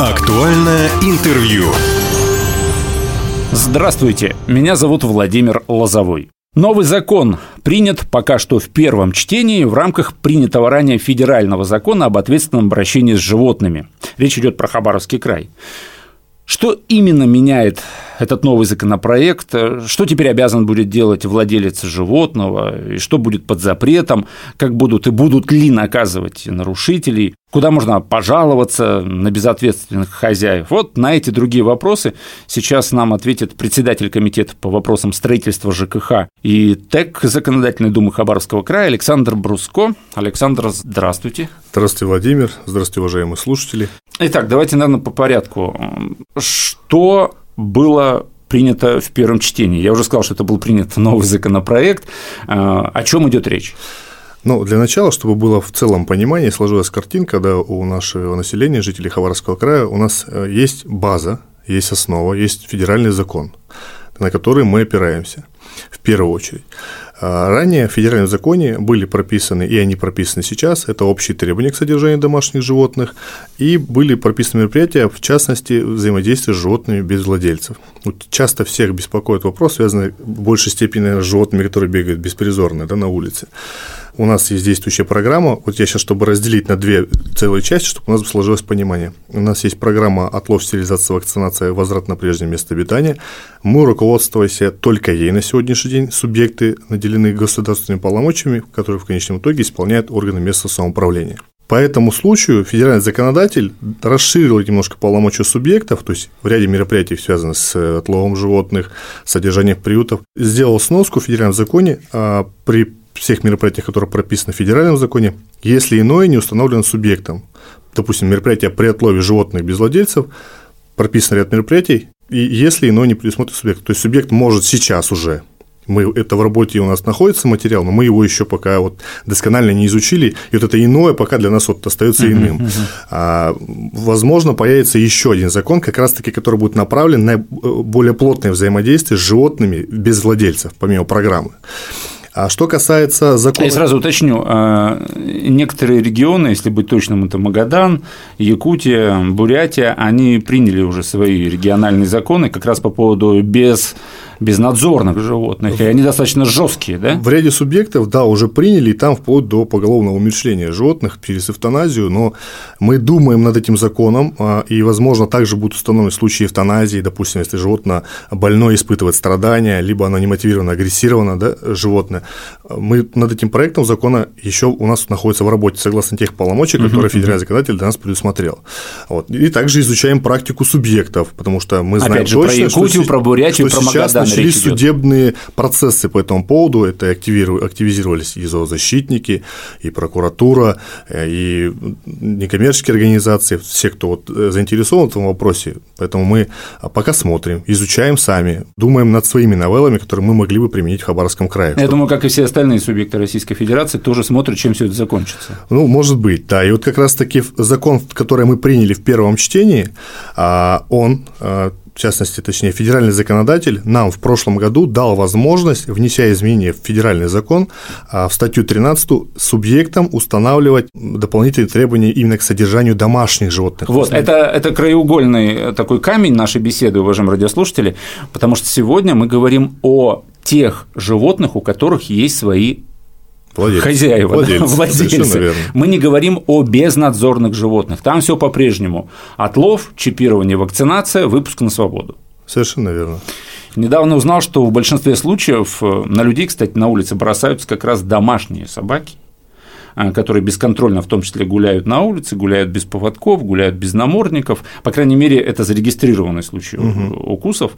Актуальное интервью. Здравствуйте, меня зовут Владимир Лозовой. Новый закон принят пока что в первом чтении в рамках принятого ранее федерального закона об ответственном обращении с животными. Речь идет про Хабаровский край. Что именно меняет этот новый законопроект? Что теперь обязан будет делать владелец животного? И что будет под запретом? Как будут и будут ли наказывать нарушителей? Куда можно пожаловаться на безответственных хозяев? Вот на эти другие вопросы сейчас нам ответит председатель комитета по вопросам строительства ЖКХ и ТЭК Законодательной Думы Хабаровского края Александр Бруско. Александр, здравствуйте. Здравствуйте, Владимир. Здравствуйте, уважаемые слушатели. Итак, давайте, наверное, по порядку. Что было принято в первом чтении? Я уже сказал, что это был принят новый законопроект. А, о чем идет речь? Ну, для начала, чтобы было в целом понимание, сложилась картинка, да, у нашего населения, жителей Хабаровского края, у нас э, есть база, есть основа, есть федеральный закон, на который мы опираемся в первую очередь. А ранее в федеральном законе были прописаны, и они прописаны сейчас, это общие требования к содержанию домашних животных, и были прописаны мероприятия, в частности, взаимодействие с животными без владельцев. Вот часто всех беспокоит вопрос, связанный в большей степени с животными, которые бегают беспризорно да, на улице. У нас есть действующая программа, вот я сейчас, чтобы разделить на две целые части, чтобы у нас сложилось понимание. У нас есть программа «Отлов, стерилизация, вакцинация, возврат на прежнее место обитания». Мы, руководствуясь только ей на сегодняшний день, субъекты наделены государственными полномочиями, которые в конечном итоге исполняют органы местного самоуправления. По этому случаю федеральный законодатель расширил немножко полномочия субъектов, то есть в ряде мероприятий, связанных с отловом животных, содержанием приютов, сделал сноску в федеральном законе а при всех мероприятиях, которые прописаны в федеральном законе, если иное не установлено субъектом. Допустим, мероприятие при отлове животных без владельцев, прописан ряд мероприятий, и если иное не предусмотрено субъект. То есть субъект может сейчас уже мы, это в работе у нас находится материал, но мы его еще пока вот досконально не изучили, и вот это иное пока для нас вот остается иным. А, возможно, появится еще один закон, как раз-таки, который будет направлен на э, более плотное взаимодействие с животными без владельцев, помимо программы. А что касается закона... Я сразу уточню, а, некоторые регионы, если быть точным, это Магадан, Якутия, Бурятия, они приняли уже свои региональные законы как раз по поводу без безнадзорных животных, и они достаточно жесткие, да? В ряде субъектов, да, уже приняли, и там вплоть до поголовного умершления животных через эвтаназию, но мы думаем над этим законом, а, и, возможно, также будут установлены случаи эвтаназии, допустим, если животное больное испытывает страдания, либо оно немотивированно агрессировано, да, животное. Мы над этим проектом закона еще у нас находится в работе, согласно тех полномочий, которые федеральный законодатель для нас предусмотрел. Вот. И также изучаем практику субъектов, потому что мы знаем Опять же, точно, про Якутию, что, про Бурятию, что про Магадан начались судебные процессы по этому поводу, это активизировались и зоозащитники, и прокуратура, э, и некоммерческие организации, все, кто вот э, заинтересован в этом вопросе. Поэтому мы а, пока смотрим, изучаем сами, думаем над своими новеллами, которые мы могли бы применить вХабаровском крае. Я думаю, как и все остальные субъекты Российской Федерации, тоже смотрят, чем все это закончится. Ну, может быть, да. И вот как раз-таки закон, который мы приняли в первом чтении, а, он а, в частности, точнее, федеральный законодатель нам в прошлом году дал возможность, внеся изменения в федеральный закон, а, в статью 13 субъектам устанавливать дополнительные требования именно к содержанию домашних животных. Вот, это, это краеугольный такой камень нашей беседы, уважаемые радиослушатели, потому что сегодня мы говорим о тех животных, у которых есть свои Владельцы. Хозяева, владельцы. Да, владельцы. Мы не говорим о безнадзорных животных. Там все по-прежнему. Отлов, чипирование, вакцинация, выпуск на свободу. Совершенно верно. Недавно узнал, что в большинстве случаев э, на людей, кстати, на улице бросаются как раз домашние собаки, которые бесконтрольно в том числе гуляют на улице, гуляют без поводков, гуляют без намордников. По крайней мере, это зарегистрированный случай угу. укусов.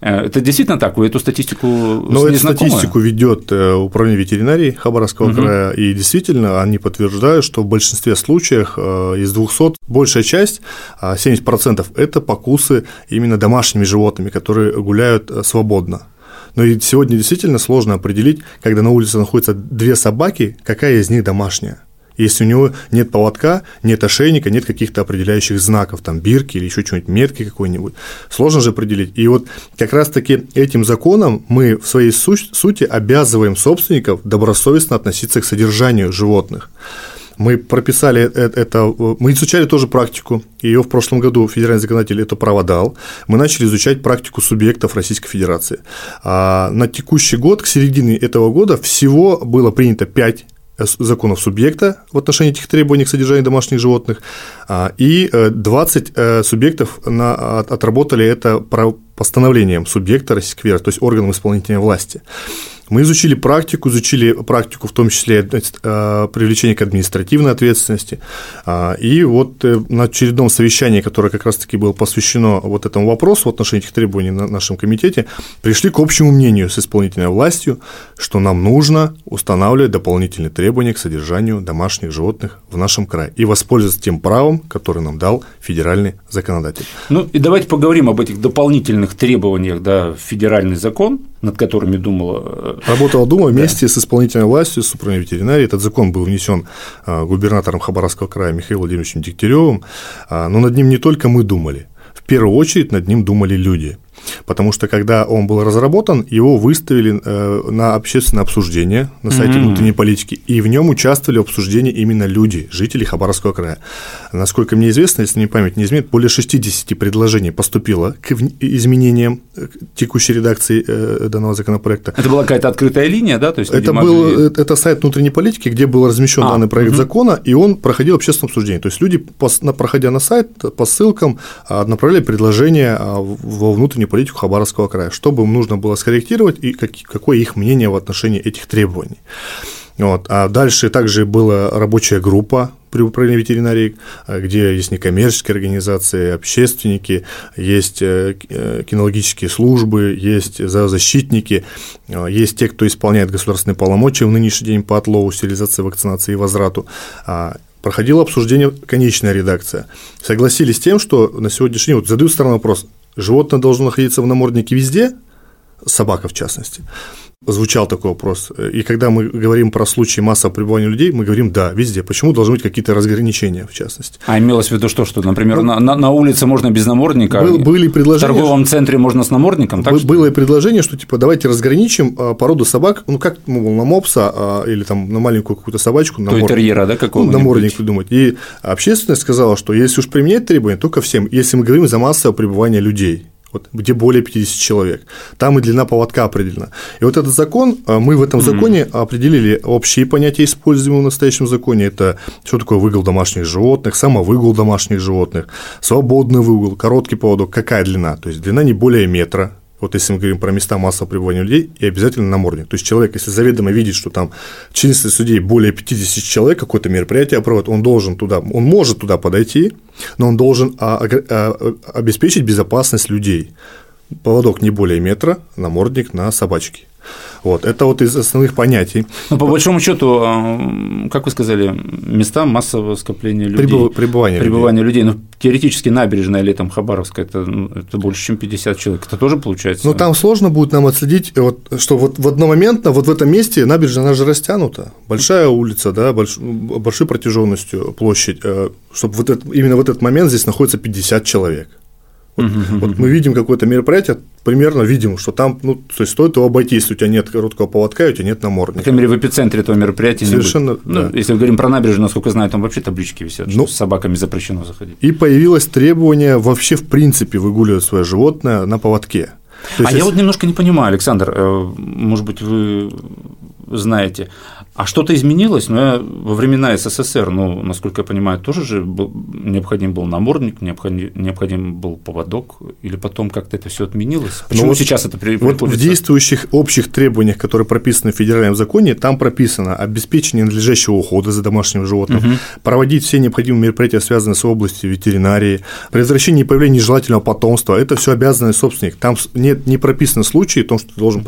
Э, это действительно так? Вы эту статистику Ну, эту статистику ведет э, Управление ветеринарии Хабаровского угу. края, и действительно они подтверждают, что в большинстве случаев э, из 200 большая часть, 70% а, это покусы именно домашними животными, которые гуляют свободно. Но и сегодня действительно сложно определить, когда на улице находятся две собаки, какая из них домашняя если у него нет поводка, нет ошейника, нет каких-то определяющих знаков, там, бирки или еще чего-нибудь, метки какой-нибудь. Сложно же определить. И вот как раз-таки этим законом мы в своей сути обязываем собственников добросовестно относиться к содержанию животных. Мы прописали это, мы изучали тоже практику, ее в прошлом году федеральный законодатель это право дал. Мы начали изучать практику субъектов Российской Федерации. А на текущий год, к середине этого года, всего было принято 5 законов субъекта в отношении этих требований к содержанию домашних животных, а, и 20 э, субъектов отработали это постановлением субъекта Российской Федерации, то есть органом исполнительной власти. Мы изучили практику, изучили практику в том числе э, привлечения к административной ответственности. А, и вот э, на очередном совещании, которое как раз-таки было посвящено вот этому вопросу в отношении этих требований на нашем комитете, пришли к общему мнению с исполнительной властью, что нам нужно устанавливать дополнительные требования к содержанию домашних животных в нашем крае и воспользоваться тем правом, которое нам дал федеральный законодатель. Ну и давайте поговорим об этих дополнительных требованиях, да, федеральный закон, над которыми думала Работала Дума вместе да. с исполнительной властью, с управлением ветеринарии. Этот закон был внесен а, губернатором Хабаровского края Михаилом Владимировичем Дегтяревым, а, но над ним не только мы думали. В первую очередь над ним думали люди – Потому что когда он был разработан, его выставили э, на общественное обсуждение на сайте mm-hmm. внутренней политики, и в нем участвовали в обсуждении именно люди, жители Хабаровского края. Насколько мне известно, если не память не изменит, более 60 предложений поступило к изменениям э, текущей редакции э, данного законопроекта. Это была какая-то открытая линия, да? То есть это, могли... был, это сайт внутренней политики, где был размещен а, данный проект угу. закона, и он проходил общественное обсуждение. То есть люди, проходя на сайт, по ссылкам, направляли предложения во внутреннюю политику Хабаровского края, чтобы им нужно было скорректировать и какое их мнение в отношении этих требований. Вот. А дальше также была рабочая группа при управлении ветеринарии, где есть некоммерческие организации, общественники, есть э, э, кинологические службы, есть зоозащитники, э, есть те, кто исполняет государственные полномочия в нынешний день по отлову, стерилизации, вакцинации и возврату. А проходило обсуждение конечная редакция. Согласились с тем, что на сегодняшний день, вот задают странный вопрос, животное должно находиться в наморднике везде, собака в частности, звучал такой вопрос. И когда мы говорим про случаи массового пребывания людей, мы говорим «да, везде». Почему должны быть какие-то разграничения, в частности? А имелось в виду что, что, например, ну, на, на улице можно без намордника, был, были предложения, в торговом центре можно с намордником? Так, было что? предложение, что типа давайте разграничим а, породу собак, ну как ну, на мопса а, или там на маленькую какую-то собачку, намордник, терьера, да, какого ну, намордник придумать. И общественность сказала, что если уж применять требования, только всем, если мы говорим за массовое пребывание людей вот, где более 50 человек. Там и длина поводка определена. И вот этот закон, а, мы в этом законе mm-hmm. определили общие понятия, используемые в настоящем законе. Это что такое выгул домашних животных, самовыгул домашних животных, свободный выгул, короткий поводок, какая длина. То есть длина не более метра, вот если мы говорим про места массового пребывания людей, и обязательно намордник. То есть человек, если заведомо видит, что там численность судей более 50 человек, какое-то мероприятие проводит, он должен туда, он может туда подойти, но он должен а, а, обеспечить безопасность людей. Поводок не более метра, намордник на собачке. Вот, это вот из основных понятий. Но по большому счету, а, как вы сказали, места массового скопления людей. Прибыв, пребывание, пребывание людей. людей. Ну, теоретически набережная или там Хабаровская, это, ну, это больше, чем 50 человек. Это тоже получается? Ну, там сложно будет нам отследить, вот, что вот в одномоментно, вот в этом месте набережная, она же растянута. Большая улица, да, больш, большой протяженностью площадь, э, чтобы вот это, именно в этот момент здесь находится 50 человек. Вот, вот мы видим какое-то мероприятие, примерно видим, что там, ну, то есть стоит его обойти, если у тебя нет короткого поводка, и у тебя нет намордника. По крайней мере, в эпицентре этого мероприятия Совершенно, не будет. Ну, если мы говорим про набережную, насколько я знаю, там вообще таблички висят, ну, что с собаками запрещено заходить. И появилось требование вообще в принципе выгуливать свое животное на поводке. а есть, я вот немножко не понимаю, Александр, э, может быть, вы знаете, а что-то изменилось, но во времена СССР, ну, насколько я понимаю, тоже же был, необходим был намордник, необходим, необходим был поводок, или потом как-то это все отменилось? Почему ну, вот, сейчас это приходится? Вот в действующих общих требованиях, которые прописаны в федеральном законе, там прописано обеспечение надлежащего ухода за домашним животным, угу. проводить все необходимые мероприятия, связанные с областью ветеринарии, предотвращение появления нежелательного потомства, это все обязанный собственник. Там нет, не прописано случаи о том, что ты должен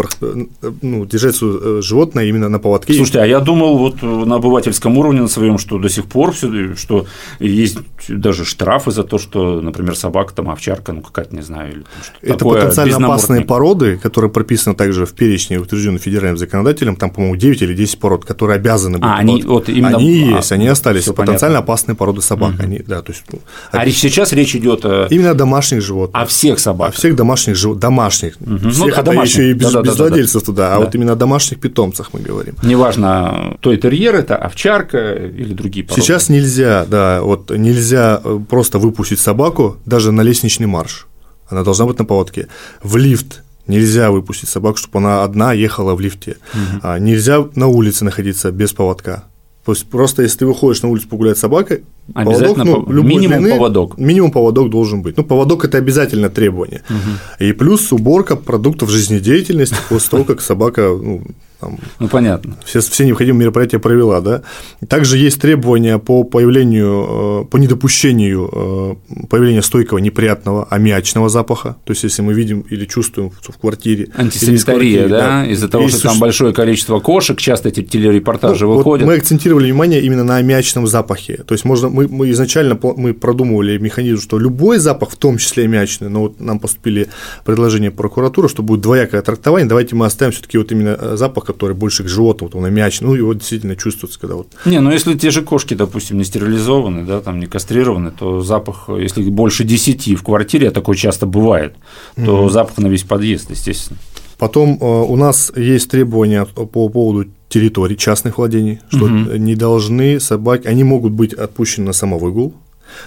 ну, держать э, животное именно на поводке. Слушайте, а я думал вот на обывательском уровне на своем, что до сих пор все, что есть даже штрафы за то, что, например, собака там овчарка, ну какая-то не знаю, или что Это такое, потенциально опасные породы, которые прописаны также в перечне, утвержденном федеральным законодателем, там, по-моему, 9 или 10 пород, которые обязаны быть. А, они, вот именно... они а, есть, они остались, потенциально понятно. опасные породы собак, угу. они, да, то есть. Ну, а речь сейчас речь идет именно о домашних животных. О всех собаках. О всех домашних животных, домашних. Угу. Всех, ну, это домашних. еще и без, да, да, без да, владельцев да, туда, а да. вот именно о домашних питомцах мы говорим. Неважно, это той-терьер, это овчарка или другие породы? Сейчас нельзя, да, вот нельзя э, просто выпустить собаку даже на лестничный марш. Она должна быть на поводке. В лифт нельзя выпустить собаку, чтобы она одна ехала в лифте. Угу. А, нельзя на улице находиться без поводка. То есть просто если ты выходишь на улицу погулять с собакой, поводок, ну, минимум длины, поводок. Минимум поводок должен быть. Ну, поводок это обязательно требование. Угу. И плюс уборка продуктов жизнедеятельности после того, как собака ну, там, ну, понятно. Все, все необходимые мероприятия провела, да. Также есть требования по появлению, э, по недопущению э, появления стойкого неприятного аммиачного запаха, то есть если мы видим или чувствуем в квартире. Антисанитария, да, да? из-за того, что там большое количество кошек, часто эти телерепортажи ну, выходят. Вот мы акцентировали внимание именно на аммиачном запахе, то есть можно, мы, мы изначально мы продумывали механизм, что любой запах, в том числе аммиачный, но вот нам поступили предложения прокуратуры, что будет двоякое трактование, давайте мы оставим все таки вот именно э, запах, который больше к животному, вот он мяч, ну, его действительно чувствуется, когда вот… Не, ну, если те же кошки, допустим, не стерилизованы, да, там не кастрированы, то запах, если больше 10 в квартире, а такое часто бывает, то угу. запах на весь подъезд, естественно. Потом э, у нас есть требования по поводу территорий частных владений, что угу. не должны собаки, они могут быть отпущены на самовыгул,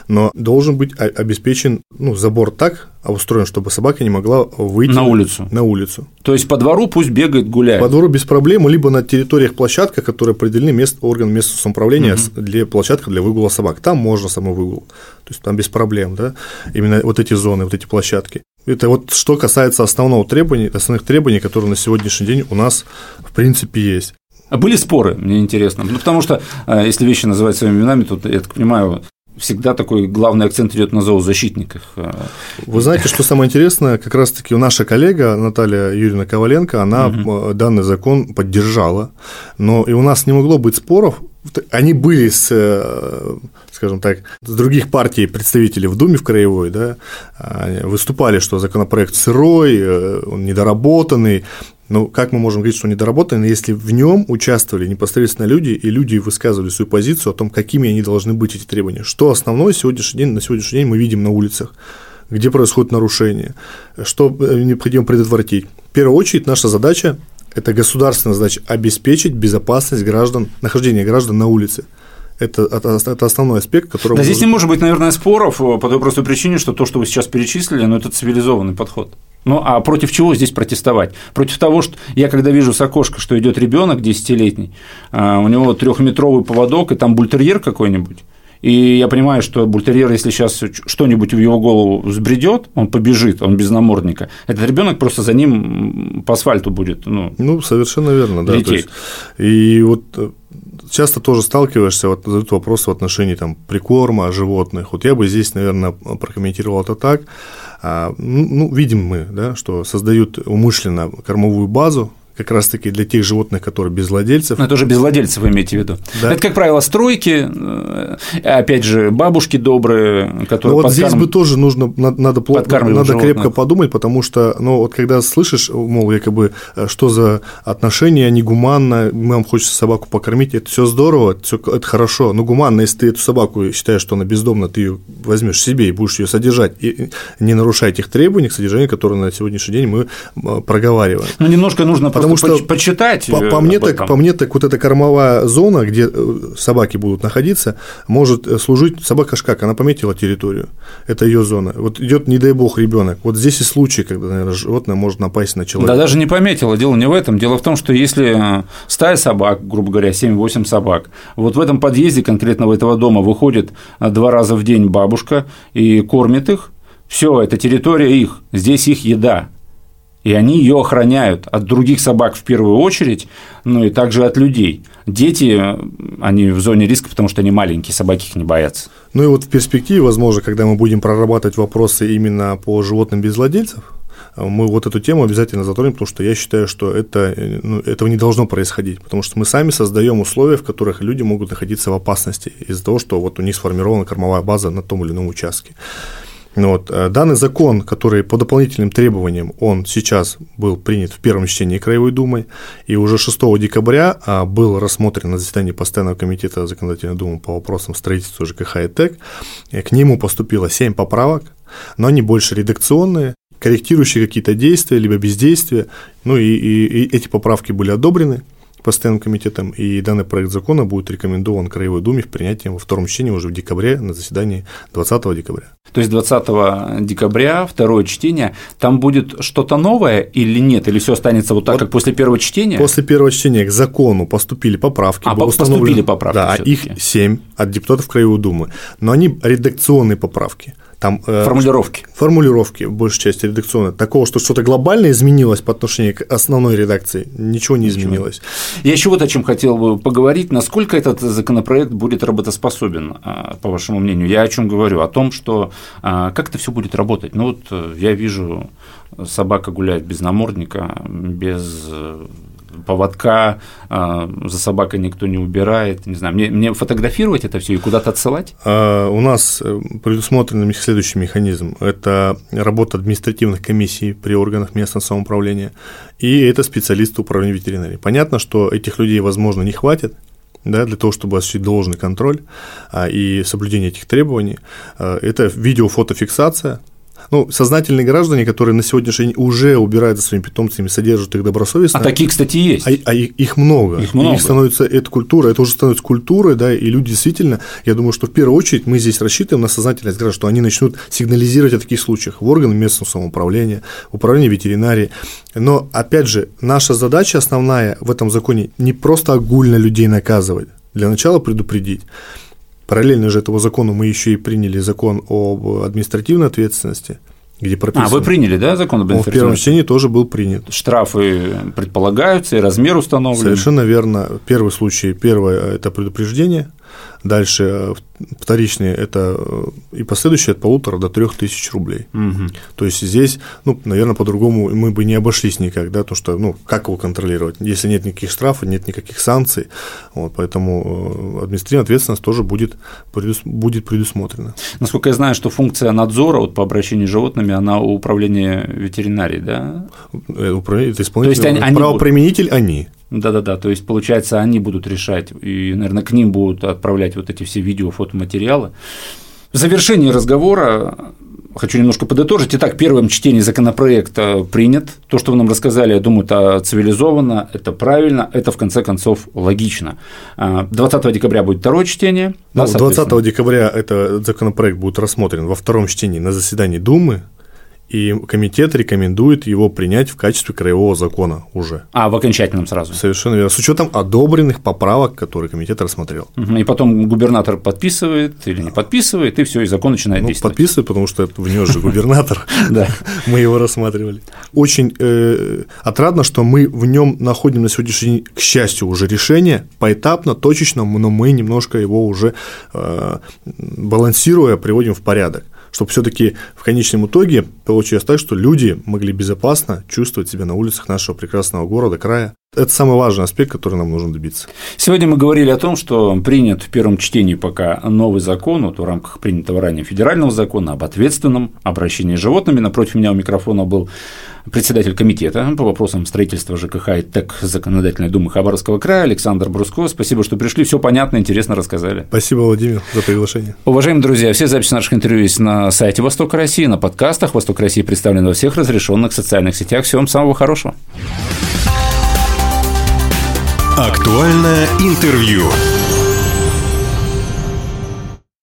но должен быть обеспечен ну, забор так устроен, чтобы собака не могла выйти на улицу. На улицу. То есть по двору пусть бегает, гуляет. По двору без проблем, либо на территориях площадка, которые определены мест, орган местного самоуправления угу. для площадка для выгула собак. Там можно самовыгул. То есть там без проблем, да, именно вот эти зоны, вот эти площадки. Это вот что касается основного требования, основных требований, которые на сегодняшний день у нас в принципе есть. А были споры, мне интересно. Ну, потому что, э, если вещи называть своими именами, тут, я так понимаю, всегда такой главный акцент идет на зоозащитниках. Вы знаете, что самое интересное, как раз-таки наша коллега Наталья Юрьевна Коваленко, она угу. данный закон поддержала, но и у нас не могло быть споров, они были с, э, скажем так, с других партий представителей в Думе в Краевой, да, выступали, что законопроект сырой, э, он недоработанный, но как мы можем говорить, что недоработанный, если в нем участвовали непосредственно люди, и люди высказывали свою позицию о том, какими они должны быть, эти требования? Что основное сегодняшний день, на сегодняшний день мы видим на улицах? Где происходят нарушения? Что э, необходимо предотвратить? В первую очередь, наша задача – это государственная задача – обеспечить безопасность граждан, нахождение граждан на улице. Это, это, это основной аспект, который... Да, здесь не может быть, наверное, споров по той простой причине, что то, что вы сейчас перечислили, ну, это цивилизованный подход. Ну, а против чего здесь протестовать? Против того, что я когда вижу с окошка, что идет ребенок десятилетний, а, у него трехметровый поводок, и там бультерьер какой-нибудь, и я понимаю, что бультерьер, если сейчас что-нибудь в его голову взбредет, он побежит, он без намордника. Этот ребенок просто за ним по асфальту будет. Ну, ну совершенно верно, да. Есть, и вот э, часто тоже сталкиваешься, вот задают вопрос в отношении там, прикорма животных. Вот я бы здесь, наверное, прокомментировал это так. А, ну, ну, видим мы, да, что создают умышленно кормовую базу, как раз-таки для тех животных, которые без владельцев. Но это уже без владельцев вы имеете в виду. Да. Это, как правило, стройки, э, опять же, бабушки добрые, которые Ну, вот подкарм... здесь бы тоже нужно, надо, плотно, надо крепко подумать, потому что, ну, вот когда слышишь, мол, якобы, э, что за отношения, негуманно, нам хочется собаку покормить, это все здорово, все это хорошо, но гуманно, если ты эту собаку считаешь, что она бездомна, ты ее возьмешь себе и будешь ее содержать, и не нарушая тех требований к содержанию, которые на сегодняшний день мы проговариваем. Ну, немножко нужно потому что почитать. По, по, мне так, по мне так вот эта кормовая зона, где э, собаки будут находиться, может э, служить собака как, она пометила территорию, это ее зона. Вот идет, не дай бог, ребенок. Вот здесь и случай, когда, наверное, животное может напасть на человека. Да, даже не пометила. Дело не в этом. Дело в том, что если э, стая собак, грубо говоря, 7-8 собак, вот в этом подъезде конкретного этого дома выходит два раза в день бабушка и кормит их, все, это территория их, здесь их еда и они ее охраняют от других собак в первую очередь, ну и также от людей. Дети, они в зоне риска, потому что они маленькие, собаки их не боятся. Ну и вот в перспективе, возможно, когда мы будем прорабатывать вопросы именно по животным без владельцев, мы вот эту тему обязательно затронем, потому что я считаю, что это, ну, этого не должно происходить, потому что мы сами создаем условия, в которых люди могут находиться в опасности из-за того, что вот у них сформирована кормовая база на том или ином участке. Ну вот. Э, данный закон, который по дополнительным требованиям, он сейчас был принят в первом чтении Краевой Думой, и уже 6 декабря а, был рассмотрен на заседании Постоянного комитета Законодательной Думы по вопросам строительства ЖКХ и ТЭК. К нему поступило 7 поправок, но они больше редакционные, корректирующие какие-то действия, либо бездействия, ну и, и, и эти поправки были одобрены, постоянным комитетом, и данный проект закона будет рекомендован Краевой Думе в принятии во втором чтении уже в декабре на заседании 20 декабря. То есть 20 декабря, второе чтение, там будет что-то новое или нет, или все останется вот так, вот как после первого чтения? После первого чтения к закону поступили поправки. А, поступили поправки. Да, их 7 от депутатов Краевой Думы, но они редакционные поправки. Там, э, формулировки. Формулировки, большей части редакционные. Такого, что что-то глобальное изменилось по отношению к основной редакции, ничего не ничего. изменилось. Я еще вот о чем хотел бы поговорить. Насколько этот законопроект будет работоспособен, а, по вашему мнению? Я о чем говорю? О том, что а, как это все будет работать. Ну вот э, я вижу, собака гуляет без намордника, без э, поводка, а, за собакой никто не убирает, не знаю, мне, мне фотографировать это все и куда-то отсылать? А, у нас э, предусмотрен следующий механизм – это работа административных комиссий при органах местного самоуправления, и это специалисты управления ветеринарии. Понятно, что этих людей, возможно, не хватит, да, для того, чтобы осуществить должный контроль а, и соблюдение этих требований. А, это видео-фотофиксация, ну, сознательные граждане, которые на сегодняшний день уже убирают за своими питомцами, содержат их добросовестно. А такие, кстати, есть. А, а их много. Их много. Их становится эта культура, это уже становится культурой, да, и люди действительно, я думаю, что в первую очередь мы здесь рассчитываем на сознательность граждан, что они начнут сигнализировать о таких случаях в органы местного самоуправления, в управлении ветеринарии. Но, опять же, наша задача основная в этом законе не просто огульно людей наказывать, для начала предупредить, Параллельно же этому закону мы еще и приняли закон об административной ответственности, где прописано. А, вы приняли, да, закон об административной Он в первом чтении тоже был принят. Штрафы предполагаются, и размер установлен. Совершенно верно. Первый случай, первое – это предупреждение – Дальше э, вторичные – это э, и последующие от полутора до трех тысяч рублей. Угу. То есть здесь, ну, наверное, по-другому мы бы не обошлись никак, да, потому что, ну, как его контролировать, если нет никаких штрафов, нет никаких санкций, вот, поэтому э, административная ответственность тоже будет, будет предусмотрена. Насколько я знаю, что функция надзора вот, по обращению с животными, она у управления ветеринарии, да? Управление, это исполнитель, То есть они, правоприменитель они. Да-да-да, то есть, получается, они будут решать, и, наверное, к ним будут отправлять вот эти все видео, фотоматериалы. В завершении разговора хочу немножко подытожить. Итак, первым чтением законопроекта принят. То, что вы нам рассказали, я думаю, это цивилизованно, это правильно, это в конце концов логично. 20 а, декабря будет второе чтение. Ну, да, 20 декабря этот законопроект будет рассмотрен во втором чтении на заседании Думы и комитет рекомендует его принять в качестве краевого закона уже. А, в окончательном сразу? Совершенно верно, с учетом одобренных поправок, которые комитет рассмотрел. И потом губернатор подписывает или не подписывает, и все, и закон начинает ну, действовать. Подписывает, потому что внес же губернатор, мы его рассматривали. Очень э, отрадно, что мы в нем находим на сегодняшний день, к счастью, уже решение поэтапно, точечно, но мы немножко его уже э, балансируя приводим в порядок чтобы все-таки в конечном итоге получилось так, что люди могли безопасно чувствовать себя на улицах нашего прекрасного города, края. Это самый важный аспект, который нам нужно добиться. Сегодня мы говорили о том, что принят в первом чтении пока новый закон, вот в рамках принятого ранее федерального закона об ответственном обращении с животными. Напротив меня у микрофона был председатель комитета по вопросам строительства ЖКХ и ТЭК Законодательной Думы Хабаровского края Александр Бруско. Спасибо, что пришли, все понятно, интересно рассказали. Спасибо, Владимир, за приглашение. Уважаемые друзья, все записи наших интервью есть на сайте Восток России, на подкастах. Восток России представлен во всех разрешенных социальных сетях. Всем самого хорошего. Актуальное интервью.